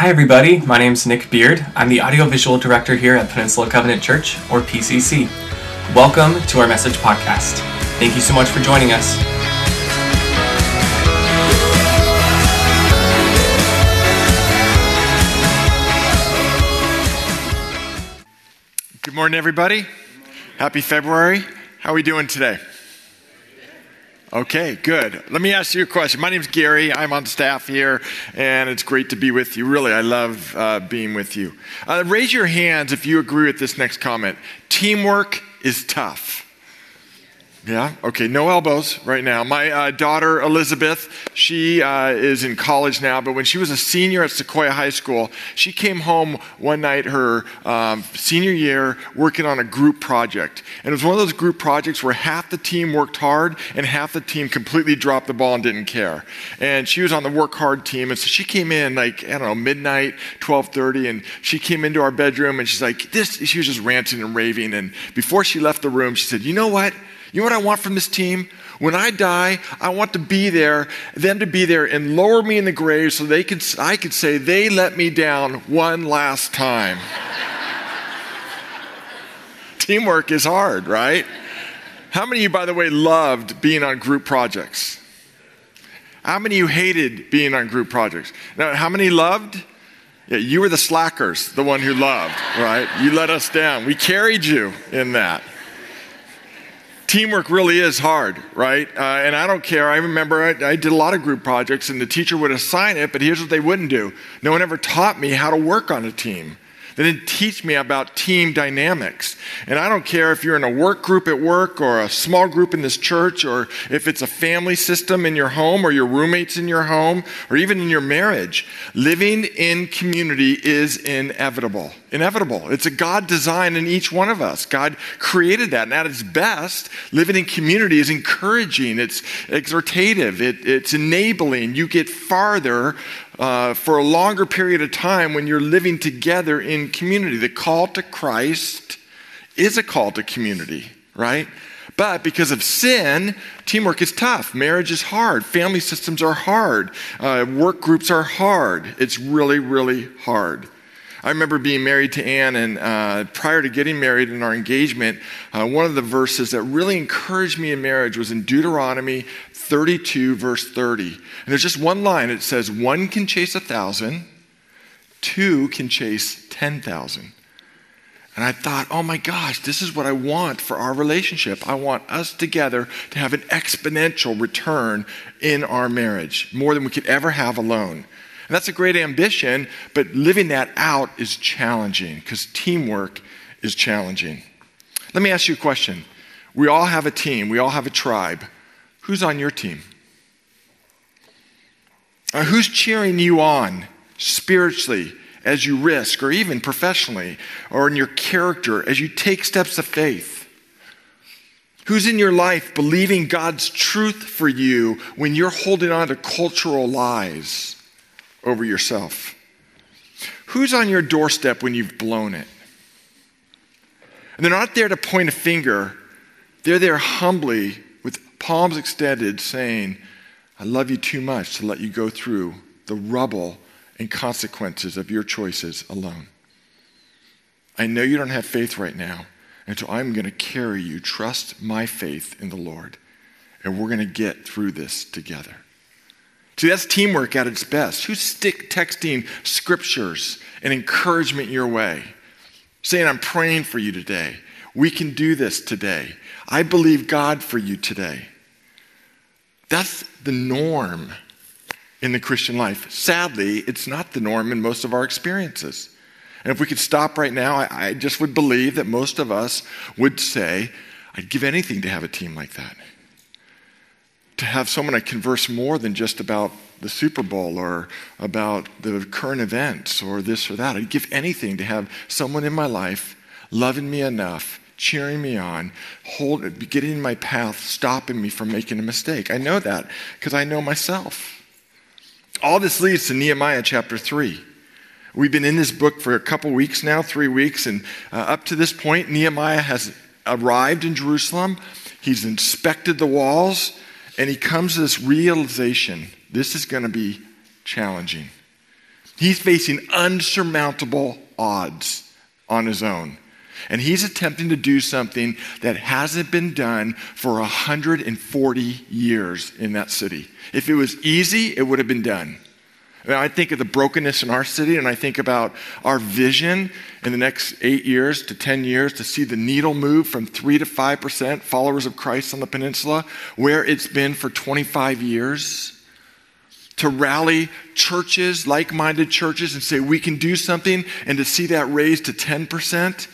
Hi, everybody. My name's Nick Beard. I'm the audiovisual director here at Peninsula Covenant Church, or PCC. Welcome to our message podcast. Thank you so much for joining us. Good morning, everybody. Happy February. How are we doing today? Okay, good. Let me ask you a question. My name's Gary. I'm on staff here, and it's great to be with you. Really, I love uh, being with you. Uh, raise your hands if you agree with this next comment. Teamwork is tough. Yeah. Okay. No elbows right now. My uh, daughter Elizabeth, she uh, is in college now, but when she was a senior at Sequoia High School, she came home one night her um, senior year working on a group project, and it was one of those group projects where half the team worked hard and half the team completely dropped the ball and didn't care. And she was on the work hard team, and so she came in like I don't know midnight, twelve thirty, and she came into our bedroom and she's like this. She was just ranting and raving, and before she left the room, she said, "You know what?" You know what I want from this team? When I die, I want to be there, them to be there and lower me in the grave so they could, I could say they let me down one last time. Teamwork is hard, right? How many of you, by the way, loved being on group projects? How many of you hated being on group projects? Now, how many loved? Yeah, you were the slackers, the one who loved, right? You let us down. We carried you in that teamwork really is hard, right? Uh, and I don't care. I remember I, I, did a lot of group projects, and the teacher would assign it, but here's what they wouldn't do no one ever taught me how to work on a team. They didn't teach me about team dynamics. And I don't care if you're in a work group at work or a small group in this church or if it's a family system in your home or your roommates in your home or even in your marriage. Living in community is inevitable. Inevitable. It's a God design in each one of us. God created that. And at its best, living in community is encouraging, it's exhortative, it, it's enabling. You get farther uh, for a longer period of time when you're living together in community. The call to Christ is a call to community, right? But because of sin, teamwork is tough. Marriage is hard. Family systems are hard. Uh, work groups are hard. It's really, really hard. I remember being married to Anne, and uh, prior to getting married in our engagement, uh, one of the verses that really encouraged me in marriage was in Deuteronomy 32, verse 30. And there's just one line it says, One can chase a thousand, two can chase 10,000. And I thought, oh my gosh, this is what I want for our relationship. I want us together to have an exponential return in our marriage, more than we could ever have alone. And that's a great ambition, but living that out is challenging because teamwork is challenging. Let me ask you a question. We all have a team, we all have a tribe. Who's on your team? Uh, who's cheering you on spiritually as you risk, or even professionally, or in your character as you take steps of faith? Who's in your life believing God's truth for you when you're holding on to cultural lies? over yourself? Who's on your doorstep when you've blown it? And they're not there to point a finger, they're there humbly palms extended saying, I love you too much to let you go through the rubble and consequences of your choices alone. I know you don't have faith right now, and so I'm going to carry you. Trust my faith in the Lord, and we're going to get through this together. See, that's teamwork at its best. Who's stick texting scriptures and encouragement your way? Saying, I'm praying for you today. We can do this today. I believe God for you today. That's the norm in the Christian life. Sadly, it's not the norm in most of our experiences. And if we could stop right now, I, I just would believe that most of us would say, I'd give anything to have a team like that to have someone I converse more than just about the Super Bowl or about the current events or this or that. I'd give anything to have someone in my life loving me enough, cheering me on, hold, getting in my path, stopping me from making a mistake. I know that because I know myself. All this leads to Nehemiah chapter 3. We've been in this book for a couple weeks now, three weeks, and uh, up to this point, Nehemiah has arrived in Jerusalem. He's inspected the walls. And he comes to this realization this is going to be challenging. He's facing unsurmountable odds on his own. And he's attempting to do something that hasn't been done for 140 years in that city. If it was easy, it would have been done. I think of the brokenness in our city, and I think about our vision in the next eight years to 10 years to see the needle move from 3 to 5% followers of Christ on the peninsula, where it's been for 25 years. To rally churches, like minded churches, and say we can do something, and to see that raised to 10%.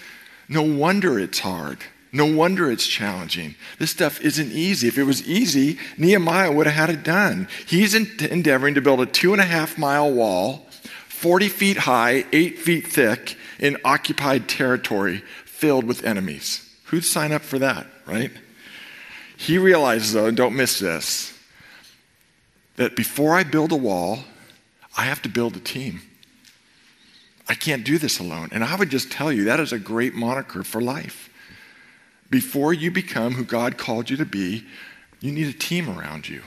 No wonder it's hard. No wonder it's challenging. This stuff isn't easy. If it was easy, Nehemiah would have had it done. He's endeavoring to build a two and a half mile wall, 40 feet high, eight feet thick, in occupied territory filled with enemies. Who'd sign up for that, right? He realizes, though, and don't miss this, that before I build a wall, I have to build a team. I can't do this alone. And I would just tell you that is a great moniker for life. Before you become who God called you to be, you need a team around you.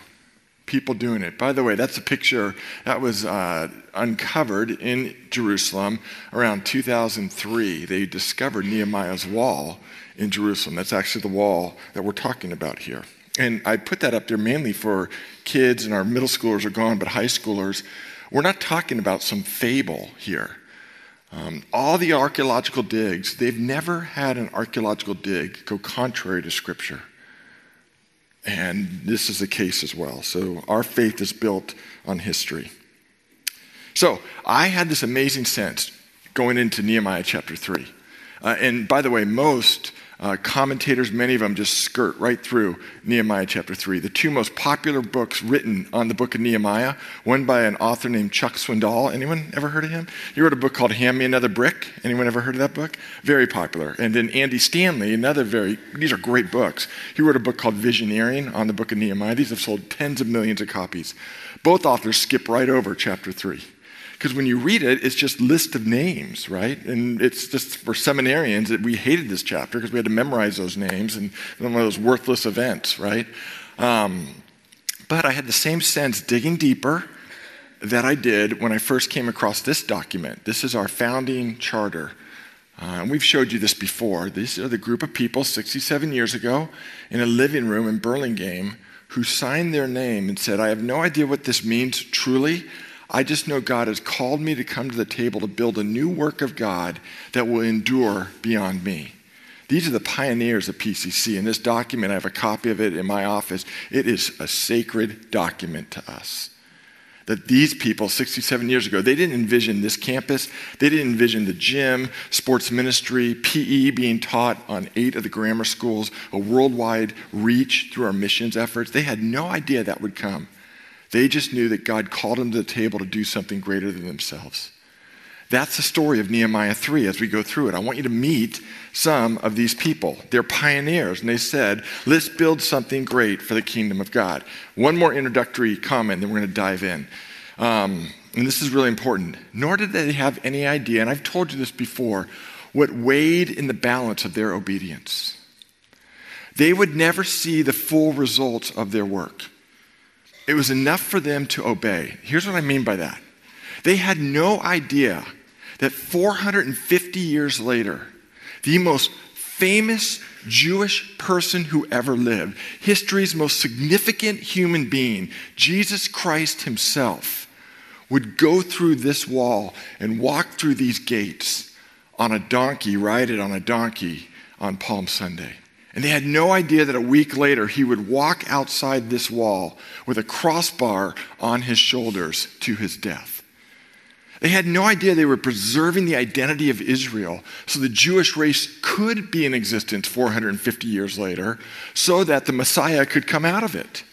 People doing it. By the way, that's a picture that was uh, uncovered in Jerusalem around 2003. They discovered Nehemiah's wall in Jerusalem. That's actually the wall that we're talking about here. And I put that up there mainly for kids, and our middle schoolers are gone, but high schoolers. We're not talking about some fable here. Um, all the archaeological digs, they've never had an archaeological dig go contrary to Scripture. And this is the case as well. So our faith is built on history. So I had this amazing sense going into Nehemiah chapter 3. Uh, and by the way, most uh, commentators, many of them just skirt right through Nehemiah chapter 3. The two most popular books written on the book of Nehemiah, one by an author named Chuck Swindoll. Anyone ever heard of him? He wrote a book called Hand Me Another Brick. Anyone ever heard of that book? Very popular. And then Andy Stanley, another very, these are great books. He wrote a book called Visioneering on the book of Nehemiah. These have sold tens of millions of copies. Both authors skip right over chapter 3. Because when you read it, it's just list of names, right? And it's just for seminarians that we hated this chapter because we had to memorize those names and one of those worthless events, right? Um, but I had the same sense digging deeper that I did when I first came across this document. This is our founding charter. Uh, and we've showed you this before. These are the group of people 67 years ago in a living room in Burlingame who signed their name and said, I have no idea what this means truly, I just know God has called me to come to the table to build a new work of God that will endure beyond me. These are the pioneers of PCC. In this document, I have a copy of it in my office. It is a sacred document to us. That these people, 67 years ago, they didn't envision this campus. They didn't envision the gym, sports ministry, PE being taught on eight of the grammar schools, a worldwide reach through our missions efforts. They had no idea that would come. They just knew that God called them to the table to do something greater than themselves. That's the story of Nehemiah 3 as we go through it. I want you to meet some of these people. They're pioneers, and they said, let's build something great for the kingdom of God. One more introductory comment, then we're going to dive in. Um, and this is really important. Nor did they have any idea, and I've told you this before, what weighed in the balance of their obedience. They would never see the full results of their work. It was enough for them to obey. Here's what I mean by that they had no idea that 450 years later, the most famous Jewish person who ever lived, history's most significant human being, Jesus Christ himself, would go through this wall and walk through these gates on a donkey, ride it on a donkey on Palm Sunday. And they had no idea that a week later he would walk outside this wall with a crossbar on his shoulders to his death. They had no idea they were preserving the identity of Israel so the Jewish race could be in existence 450 years later so that the Messiah could come out of it.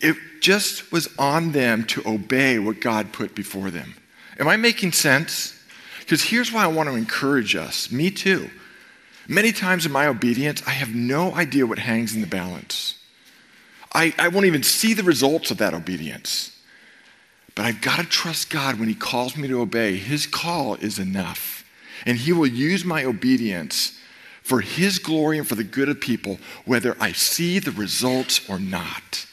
It just was on them to obey what God put before them. Am I making sense? Because here's why I want to encourage us, me too. Many times in my obedience, I have no idea what hangs in the balance. I, I won't even see the results of that obedience. But I've got to trust God when He calls me to obey. His call is enough. And He will use my obedience for His glory and for the good of people, whether I see the results or not.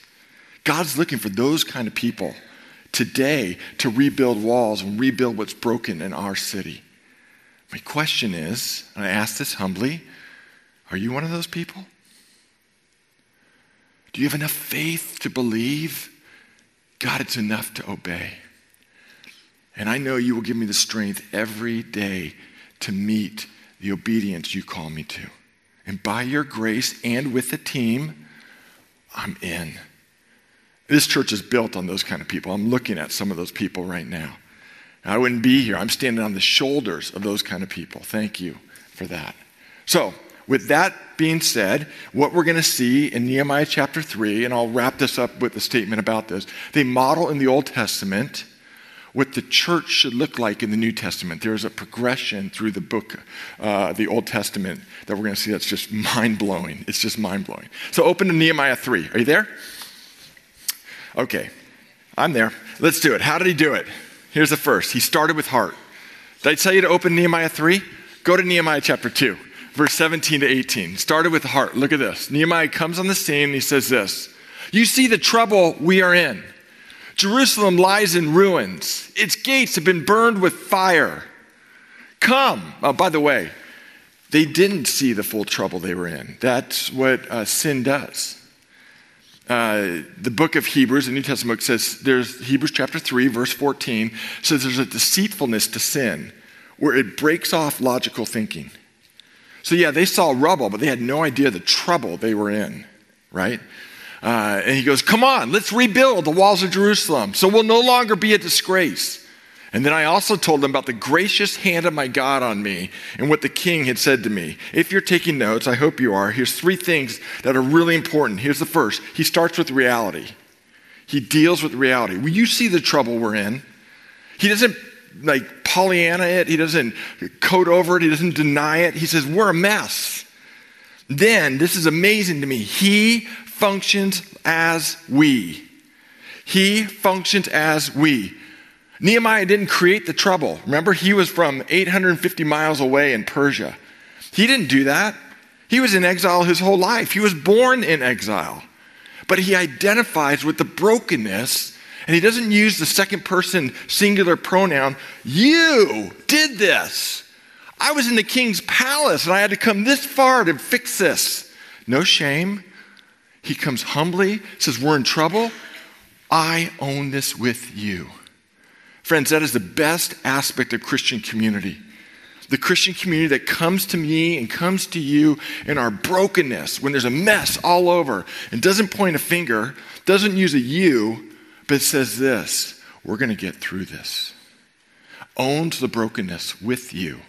God's looking for those kind of people today to rebuild walls and rebuild what's broken in our city. My question is, and I ask this humbly, are you one of those people? Do you have enough faith to believe God, it's enough to obey? And I know you will give me the strength every day to meet the obedience you call me to. And by your grace and with the team, I'm in. This church is built on those kind of people. I'm looking at some of those people right now. I wouldn't be here. I'm standing on the shoulders of those kind of people. Thank you for that. So, with that being said, what we're going to see in Nehemiah chapter 3, and I'll wrap this up with a statement about this, they model in the Old Testament what the church should look like in the New Testament. There's a progression through the book, uh, the Old Testament, that we're going to see that's just mind blowing. It's just mind blowing. So open to Nehemiah 3. Are you there? Okay, I'm there. Let's do it. How did he do it? Here's the first. He started with heart. Did I tell you to open Nehemiah 3? Go to Nehemiah chapter 2 verse 17 to 18. Started with heart. Look at this. Nehemiah comes on the scene and he says this You see the trouble we are in. Jerusalem lies in ruins, its gates have been burned with fire. Come. Oh, by the way, they didn't see the full trouble they were in. That's what uh, sin does. Uh, the book of Hebrews, the New Testament book says there's Hebrews chapter 3, verse 14, says there's a deceitfulness to sin where it breaks off logical thinking. So, yeah, they saw rubble, but they had no idea the trouble they were in, right? Uh, and he goes, Come on, let's rebuild the walls of Jerusalem so we'll no longer be a disgrace. And then I also told them about the gracious hand of my God on me and what the king had said to me. If you're taking notes, I hope you are. Here's three things that are really important. Here's the first he starts with reality, he deals with reality. Will you see the trouble we're in? He doesn't like Pollyanna it, he doesn't coat over it, he doesn't deny it. He says, We're a mess. Then, this is amazing to me, he functions as we. He functions as we. Nehemiah didn't create the trouble. Remember, he was from 850 miles away in Persia. He didn't do that. He was in exile his whole life. He was born in exile. But he identifies with the brokenness and he doesn't use the second person singular pronoun. You did this. I was in the king's palace and I had to come this far to fix this. No shame. He comes humbly, says, We're in trouble. I own this with you. Friends, that is the best aspect of Christian community. The Christian community that comes to me and comes to you in our brokenness, when there's a mess all over, and doesn't point a finger, doesn't use a you, but says this we're going to get through this. Owns the brokenness with you.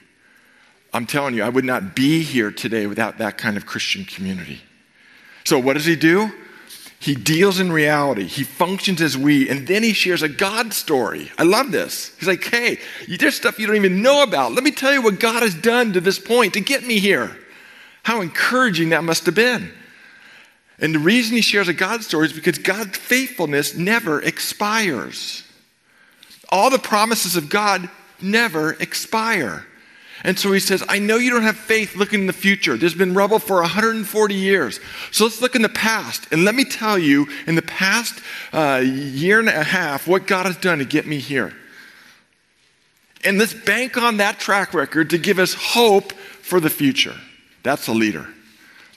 I'm telling you, I would not be here today without that kind of Christian community. So, what does he do? He deals in reality. He functions as we, and then he shares a God story. I love this. He's like, hey, there's stuff you don't even know about. Let me tell you what God has done to this point to get me here. How encouraging that must have been. And the reason he shares a God story is because God's faithfulness never expires. All the promises of God never expire. And so he says, I know you don't have faith looking in the future. There's been rubble for 140 years. So let's look in the past. And let me tell you, in the past uh, year and a half, what God has done to get me here. And let's bank on that track record to give us hope for the future. That's a leader.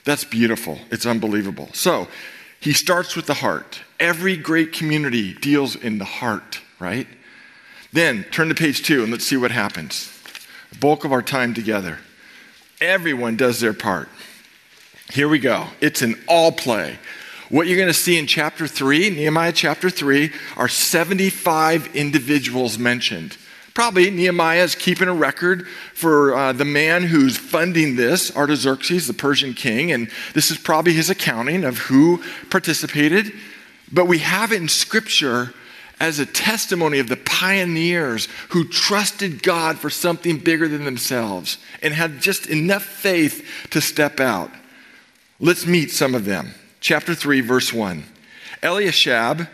That's beautiful. It's unbelievable. So, he starts with the heart. Every great community deals in the heart, right? Then turn to page two and let's see what happens. Bulk of our time together. Everyone does their part. Here we go. It's an all play. What you're going to see in chapter 3, Nehemiah chapter 3, are 75 individuals mentioned. Probably Nehemiah is keeping a record for uh, the man who's funding this, Artaxerxes, the Persian king, and this is probably his accounting of who participated. But we have in Scripture as a testimony of the pioneers who trusted God for something bigger than themselves and had just enough faith to step out. Let's meet some of them. Chapter 3, verse 1. Eliashib,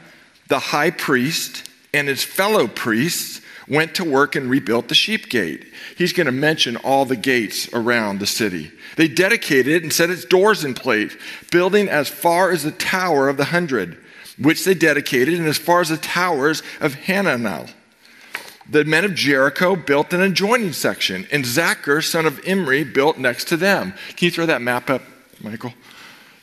the high priest, and his fellow priests went to work and rebuilt the sheep gate. He's going to mention all the gates around the city. They dedicated it and set its doors in place, building as far as the Tower of the Hundred. Which they dedicated, and as far as the towers of Hananel. The men of Jericho built an adjoining section, and Zachar, son of Imri, built next to them. Can you throw that map up, Michael?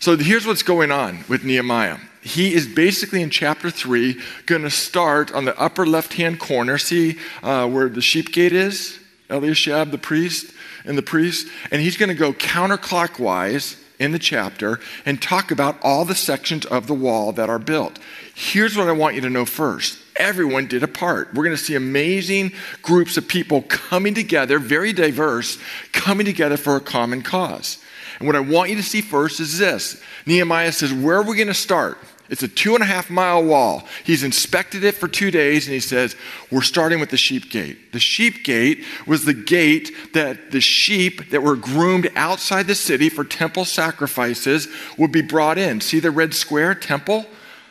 So here's what's going on with Nehemiah. He is basically in chapter 3 going to start on the upper left hand corner. See uh, where the sheep gate is? Eliashib, the priest, and the priest. And he's going to go counterclockwise in the chapter and talk about all the sections of the wall that are built. Here's what I want you to know first everyone did a part. We're going to see amazing groups of people coming together, very diverse, coming together for a common cause. And what I want you to see first is this Nehemiah says, Where are we going to start? It's a two and a half mile wall. He's inspected it for two days and he says, We're starting with the sheep gate. The sheep gate was the gate that the sheep that were groomed outside the city for temple sacrifices would be brought in. See the red square temple?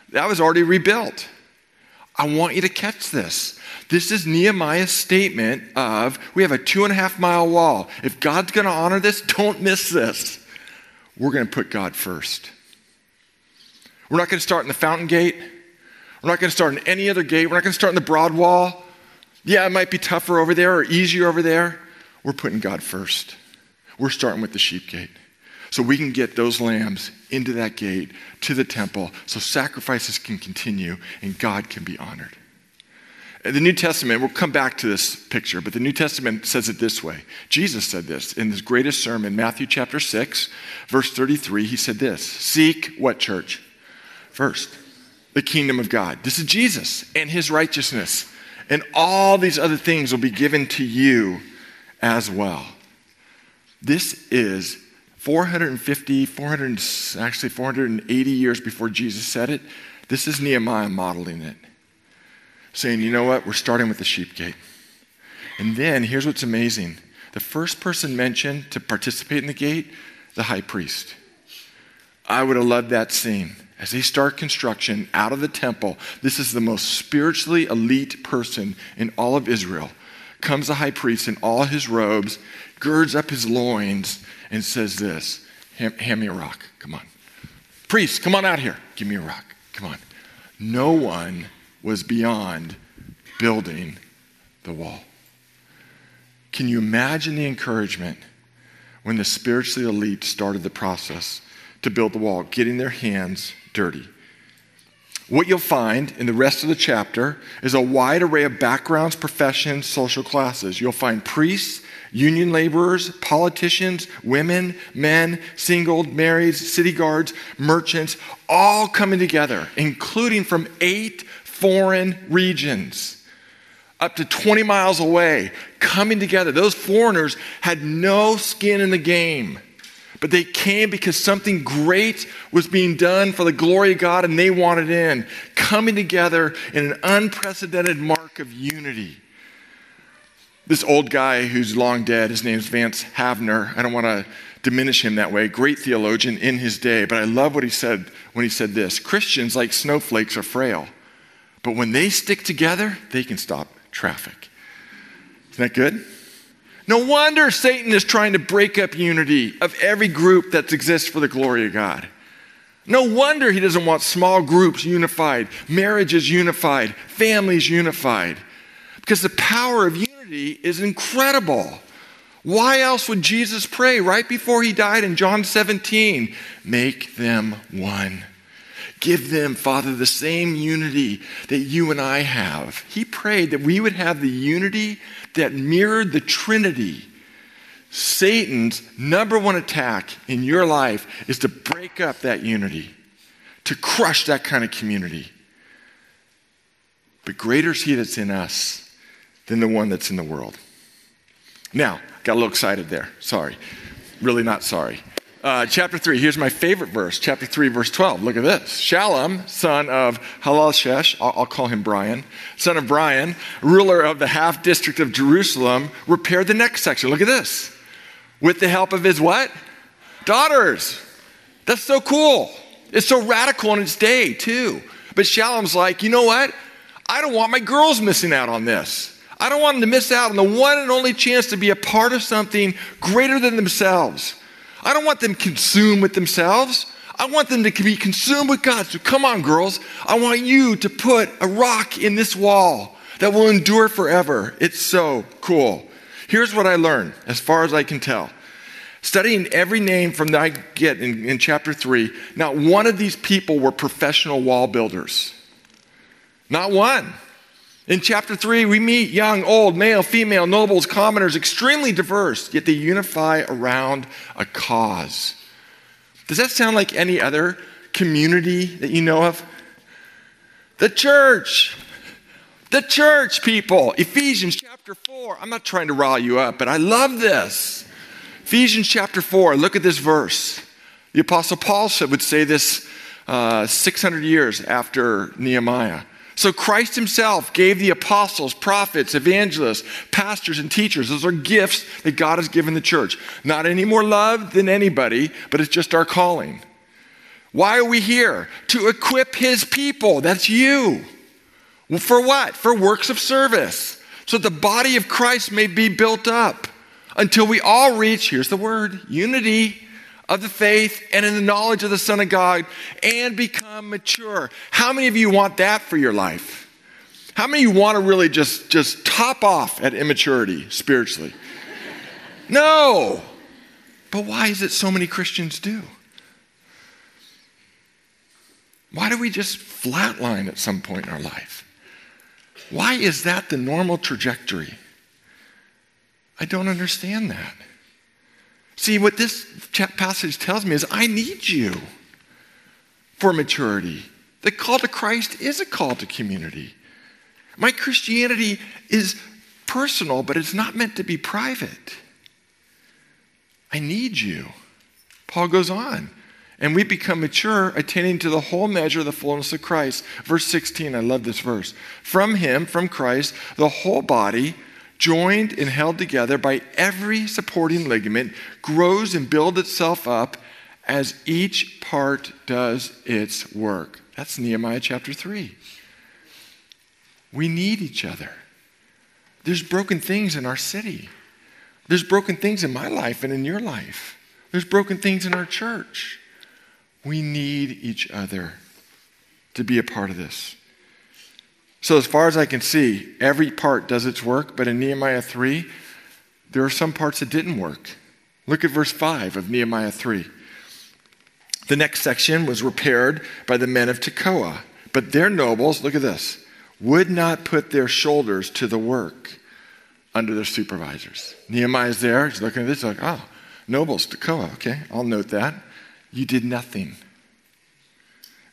That was already rebuilt. I want you to catch this. This is Nehemiah's statement of we have a two and a half mile wall. If God's going to honor this, don't miss this. We're going to put God first. We're not going to start in the fountain gate. We're not going to start in any other gate. We're not going to start in the broad wall. Yeah, it might be tougher over there or easier over there. We're putting God first. We're starting with the sheep gate. So we can get those lambs into that gate to the temple so sacrifices can continue and God can be honored. The New Testament, we'll come back to this picture, but the New Testament says it this way. Jesus said this in his greatest sermon, Matthew chapter 6, verse 33. He said this Seek what church? First the kingdom of God. This is Jesus and his righteousness. And all these other things will be given to you as well. This is 450, 400, actually 480 years before Jesus said it. This is Nehemiah modeling it. Saying, you know what? We're starting with the sheep gate. And then here's what's amazing the first person mentioned to participate in the gate, the high priest. I would have loved that scene as they start construction out of the temple, this is the most spiritually elite person in all of Israel. Comes the high priest in all his robes, girds up his loins, and says this hand, me a rock. Come on. Priest, come on out here. Give me a rock. Come on. No one was beyond building the wall. Can you imagine the encouragement when the spiritually elite started the process to build the wall, getting their hands dirty. What you'll find in the rest of the chapter is a wide array of backgrounds, professions, social classes. You'll find priests, union laborers, politicians, women, men, single, married, city guards, merchants, all coming together, including from eight foreign regions up to 20 miles away, coming together. Those foreigners had no skin in the game. But they came because something great was being done for the glory of God and they wanted in, coming together in an unprecedented mark of unity. This old guy who's long dead, his name's Vance Havner. I don't want to diminish him that way. Great theologian in his day, but I love what he said when he said this Christians, like snowflakes, are frail, but when they stick together, they can stop traffic. Isn't that good? No wonder Satan is trying to break up unity of every group that exists for the glory of God. No wonder he doesn't want small groups unified, marriages unified, families unified. Because the power of unity is incredible. Why else would Jesus pray right before he died in John 17? Make them one. Give them, Father, the same unity that you and I have. He prayed that we would have the unity that mirrored the Trinity. Satan's number one attack in your life is to break up that unity, to crush that kind of community. But greater is He that's in us than the one that's in the world. Now, got a little excited there. Sorry. Really not sorry. Uh, chapter 3, here's my favorite verse, chapter 3, verse 12. Look at this. Shallum, son of Hallohesh, I'll, I'll call him Brian, son of Brian, ruler of the half district of Jerusalem, repaired the next section. Look at this. With the help of his what? Daughters. That's so cool. It's so radical in its day, too. But Shallum's like, you know what? I don't want my girls missing out on this. I don't want them to miss out on the one and only chance to be a part of something greater than themselves. I don't want them consumed with themselves. I want them to be consumed with God. So come on, girls. I want you to put a rock in this wall that will endure forever. It's so cool. Here's what I learned, as far as I can tell. Studying every name from that I get in, in chapter 3, not one of these people were professional wall builders. Not one. In chapter 3, we meet young, old, male, female, nobles, commoners, extremely diverse, yet they unify around a cause. Does that sound like any other community that you know of? The church. The church, people. Ephesians chapter 4. I'm not trying to rile you up, but I love this. Ephesians chapter 4. Look at this verse. The Apostle Paul would say this uh, 600 years after Nehemiah. So Christ himself gave the apostles, prophets, evangelists, pastors, and teachers. Those are gifts that God has given the church. Not any more loved than anybody, but it's just our calling. Why are we here? To equip his people. That's you. Well, for what? For works of service. So the body of Christ may be built up until we all reach, here's the word, unity of the faith and in the knowledge of the Son of God and become mature. How many of you want that for your life? How many of you want to really just, just top off at immaturity spiritually? No. But why is it so many Christians do? Why do we just flatline at some point in our life? Why is that the normal trajectory? I don't understand that. See, what this passage tells me is I need you for maturity. The call to Christ is a call to community. My Christianity is personal, but it's not meant to be private. I need you. Paul goes on. And we become mature, attaining to the whole measure of the fullness of Christ. Verse 16, I love this verse. From him, from Christ, the whole body joined and held together by every supporting ligament, grows and builds itself up as each part does its work. That's Nehemiah chapter 3. We need each other. There's broken things in our city. There's broken things in my life and in your life. There's broken things in our church. We need each other to be a part of this. So, as far as I can see, every part does its work, but in Nehemiah 3, there are some parts that didn't work. Look at verse 5 of Nehemiah 3. The next section was repaired by the men of Tekoa, but their nobles, look at this, would not put their shoulders to the work under their supervisors. Nehemiah's there, he's looking at this, He's like, oh, nobles, Tekoa, okay, I'll note that. You did nothing.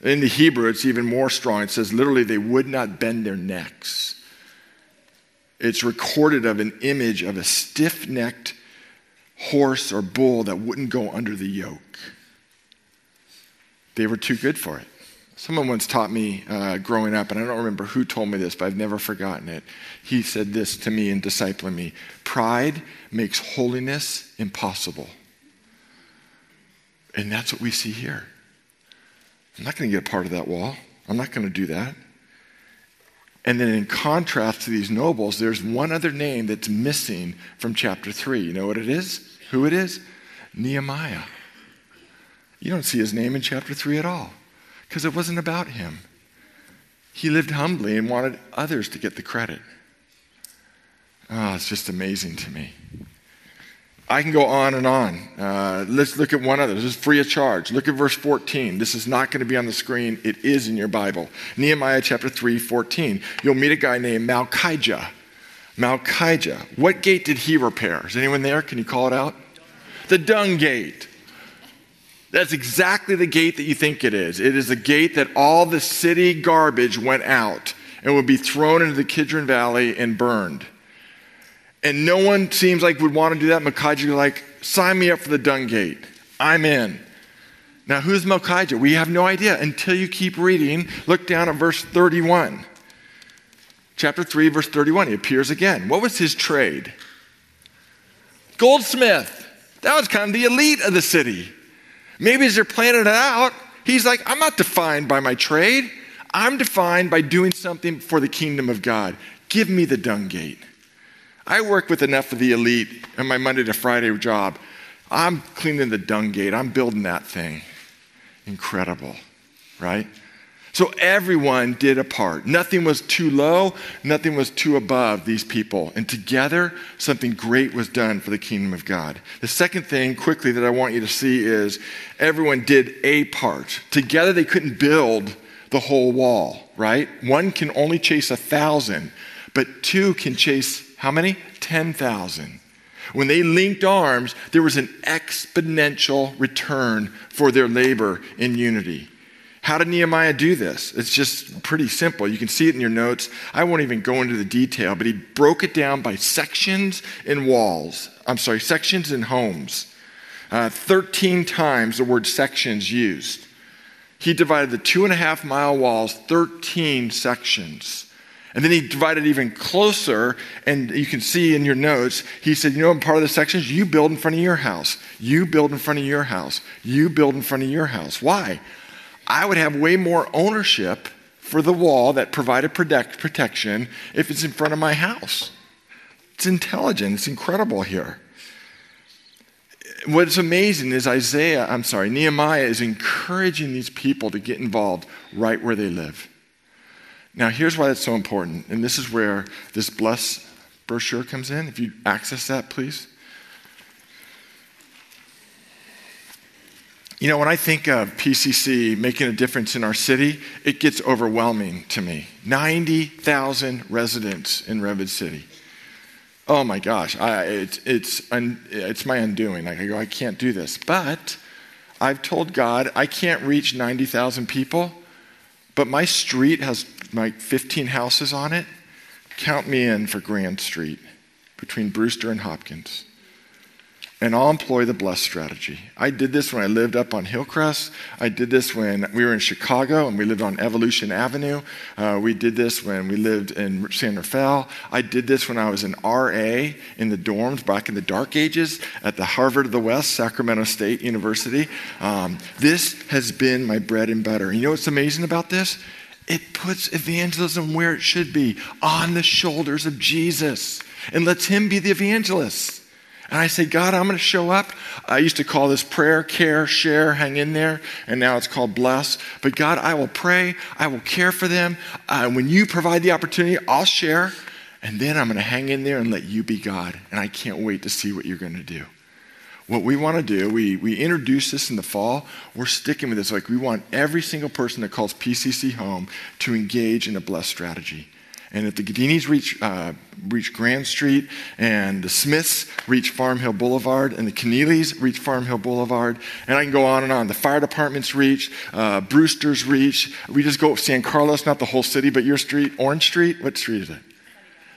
In the Hebrew, it's even more strong. It says literally, they would not bend their necks. It's recorded of an image of a stiff necked horse or bull that wouldn't go under the yoke. They were too good for it. Someone once taught me uh, growing up, and I don't remember who told me this, but I've never forgotten it. He said this to me in discipling me Pride makes holiness impossible. And that's what we see here. I'm not going to get a part of that wall. I'm not going to do that. And then, in contrast to these nobles, there's one other name that's missing from chapter 3. You know what it is? Who it is? Nehemiah. You don't see his name in chapter 3 at all because it wasn't about him. He lived humbly and wanted others to get the credit. Oh, it's just amazing to me. I can go on and on. Uh, let's look at one other. This is free of charge. Look at verse 14. This is not going to be on the screen. It is in your Bible. Nehemiah chapter 3, 14. You'll meet a guy named Malchijah. Malchijah. What gate did he repair? Is anyone there? Can you call it out? The dung gate. That's exactly the gate that you think it is. It is the gate that all the city garbage went out and would be thrown into the Kidron Valley and burned. And no one seems like would want to do that. Malchijah like, sign me up for the dung gate. I'm in. Now, who's Malchijah? We have no idea until you keep reading. Look down at verse 31. Chapter 3, verse 31. He appears again. What was his trade? Goldsmith. That was kind of the elite of the city. Maybe as they're planning it out, he's like, I'm not defined by my trade. I'm defined by doing something for the kingdom of God. Give me the dung gate. I work with enough of the elite in my Monday to Friday job. I'm cleaning the dung gate, I'm building that thing. incredible, right? So everyone did a part. Nothing was too low, nothing was too above these people. And together, something great was done for the kingdom of God. The second thing, quickly, that I want you to see is everyone did a part. Together, they couldn't build the whole wall, right? One can only chase a thousand, but two can chase how many? 10,000. When they linked arms, there was an exponential return for their labor in unity. How did Nehemiah do this? It's just pretty simple. You can see it in your notes. I won't even go into the detail, but he broke it down by sections and walls. I'm sorry, sections and homes. Uh, 13 times the word sections used. He divided the two and a half mile walls 13 sections. And then he divided even closer, and you can see in your notes, he said, You know, part of the sections, you build in front of your house. You build in front of your house. You build in front of your house. Why? I would have way more ownership for the wall that provided protect, protection if it's in front of my house. It's intelligent, it's incredible here. What's amazing is Isaiah, I'm sorry, Nehemiah is encouraging these people to get involved right where they live. Now, here's why that's so important, and this is where this bless brochure comes in. If you access that, please. You know, when I think of PCC making a difference in our city, it gets overwhelming to me. 90,000 residents in Redwood City. Oh my gosh, I, it, it's, un, it's my undoing. Like I go, I can't do this. But I've told God I can't reach 90,000 people, but my street has like 15 houses on it. Count me in for Grand Street between Brewster and Hopkins and I'll employ the blessed strategy. I did this when I lived up on Hillcrest. I did this when we were in Chicago and we lived on Evolution Avenue. Uh, we did this when we lived in San Rafael. I did this when I was an RA in the dorms back in the dark ages at the Harvard of the West, Sacramento State University. Um, this has been my bread and butter. You know what's amazing about this? It puts evangelism where it should be, on the shoulders of Jesus, and lets Him be the evangelist. And I say, God, I'm going to show up. I used to call this prayer, care, share, hang in there, and now it's called bless. But God, I will pray. I will care for them. Uh, when you provide the opportunity, I'll share. And then I'm going to hang in there and let you be God. And I can't wait to see what you're going to do. What we want to do, we, we introduced this in the fall. We're sticking with this. Like, we want every single person that calls PCC home to engage in a blessed strategy. And if the Gadinis reach, uh, reach Grand Street, and the Smiths reach Farm Hill Boulevard, and the Keneally's reach Farm Hill Boulevard, and I can go on and on. The fire departments reach, uh, Brewster's reach. We just go up San Carlos, not the whole city, but your street, Orange Street. What street is it?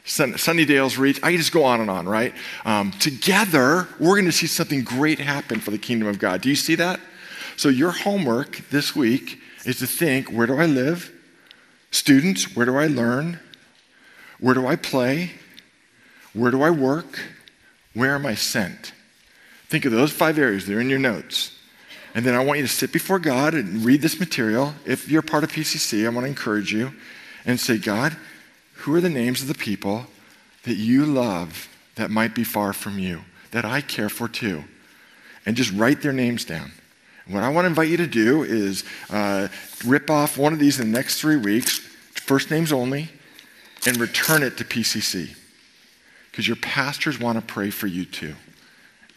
Sun, Sunnydale's reach. I just go on and on, right? Um, together, we're going to see something great happen for the kingdom of God. Do you see that? So, your homework this week is to think where do I live? Students, where do I learn? Where do I play? Where do I work? Where am I sent? Think of those five areas. They're in your notes. And then I want you to sit before God and read this material. If you're part of PCC, I want to encourage you and say, God, who are the names of the people that you love that might be far from you, that I care for too? And just write their names down. What I want to invite you to do is uh, rip off one of these in the next three weeks, first names only, and return it to PCC. Because your pastors want to pray for you too,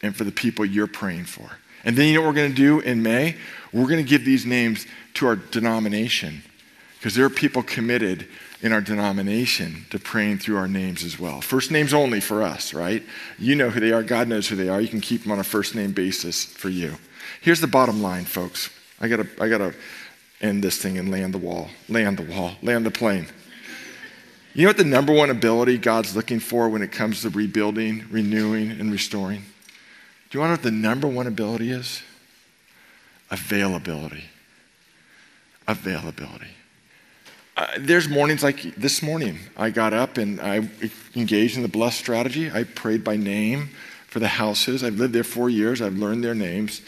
and for the people you're praying for. And then you know what we're going to do in May? We're going to give these names to our denomination, because there are people committed in our denomination to praying through our names as well. First names only for us, right? You know who they are, God knows who they are. You can keep them on a first name basis for you. Here's the bottom line, folks. I gotta, I gotta end this thing and land the wall, land the wall, land the plane. You know what the number one ability God's looking for when it comes to rebuilding, renewing, and restoring? Do you want to know what the number one ability is? Availability. Availability. Uh, there's mornings like this morning. I got up and I engaged in the blessed strategy. I prayed by name for the houses. I've lived there four years. I've learned their names.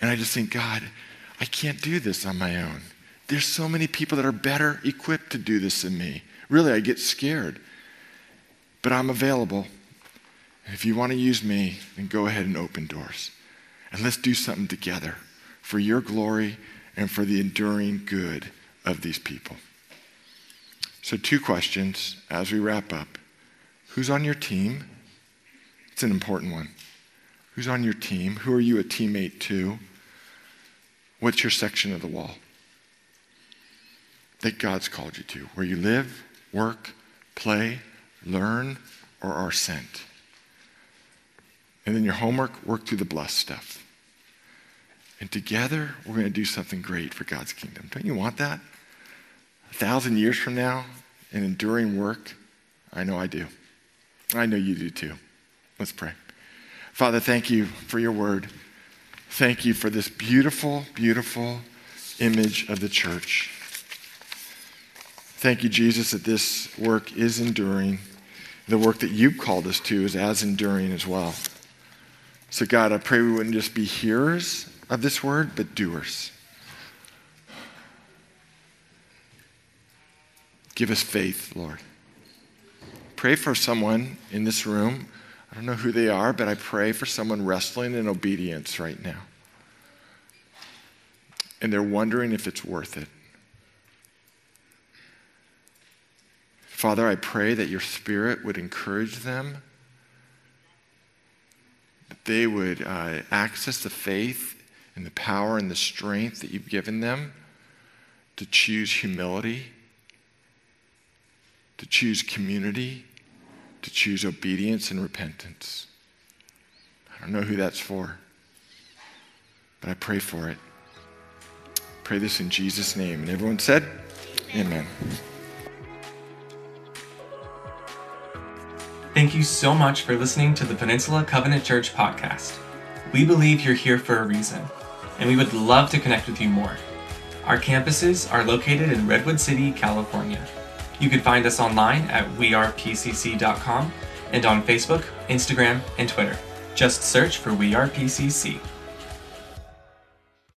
And I just think, God, I can't do this on my own. There's so many people that are better equipped to do this than me. Really, I get scared. But I'm available. If you want to use me, then go ahead and open doors. And let's do something together for your glory and for the enduring good of these people. So, two questions as we wrap up Who's on your team? It's an important one. Who's on your team? Who are you a teammate to? What's your section of the wall that God's called you to? Where you live, work, play, learn, or are sent? And then your homework, work through the blessed stuff. And together, we're going to do something great for God's kingdom. Don't you want that? Thousand years from now, an enduring work? I know I do. I know you do too. Let's pray. Father, thank you for your word. Thank you for this beautiful, beautiful image of the church. Thank you, Jesus, that this work is enduring. The work that you've called us to is as enduring as well. So, God, I pray we wouldn't just be hearers of this word, but doers. Give us faith, Lord. Pray for someone in this room. I don't know who they are, but I pray for someone wrestling in obedience right now. And they're wondering if it's worth it. Father, I pray that your spirit would encourage them, that they would uh, access the faith and the power and the strength that you've given them to choose humility, to choose community, to choose obedience and repentance. I don't know who that's for, but I pray for it. Pray this in Jesus' name. And everyone said, Amen. Thank you so much for listening to the Peninsula Covenant Church podcast. We believe you're here for a reason, and we would love to connect with you more. Our campuses are located in Redwood City, California. You can find us online at wearepcc.com and on Facebook, Instagram, and Twitter. Just search for We Are PCC.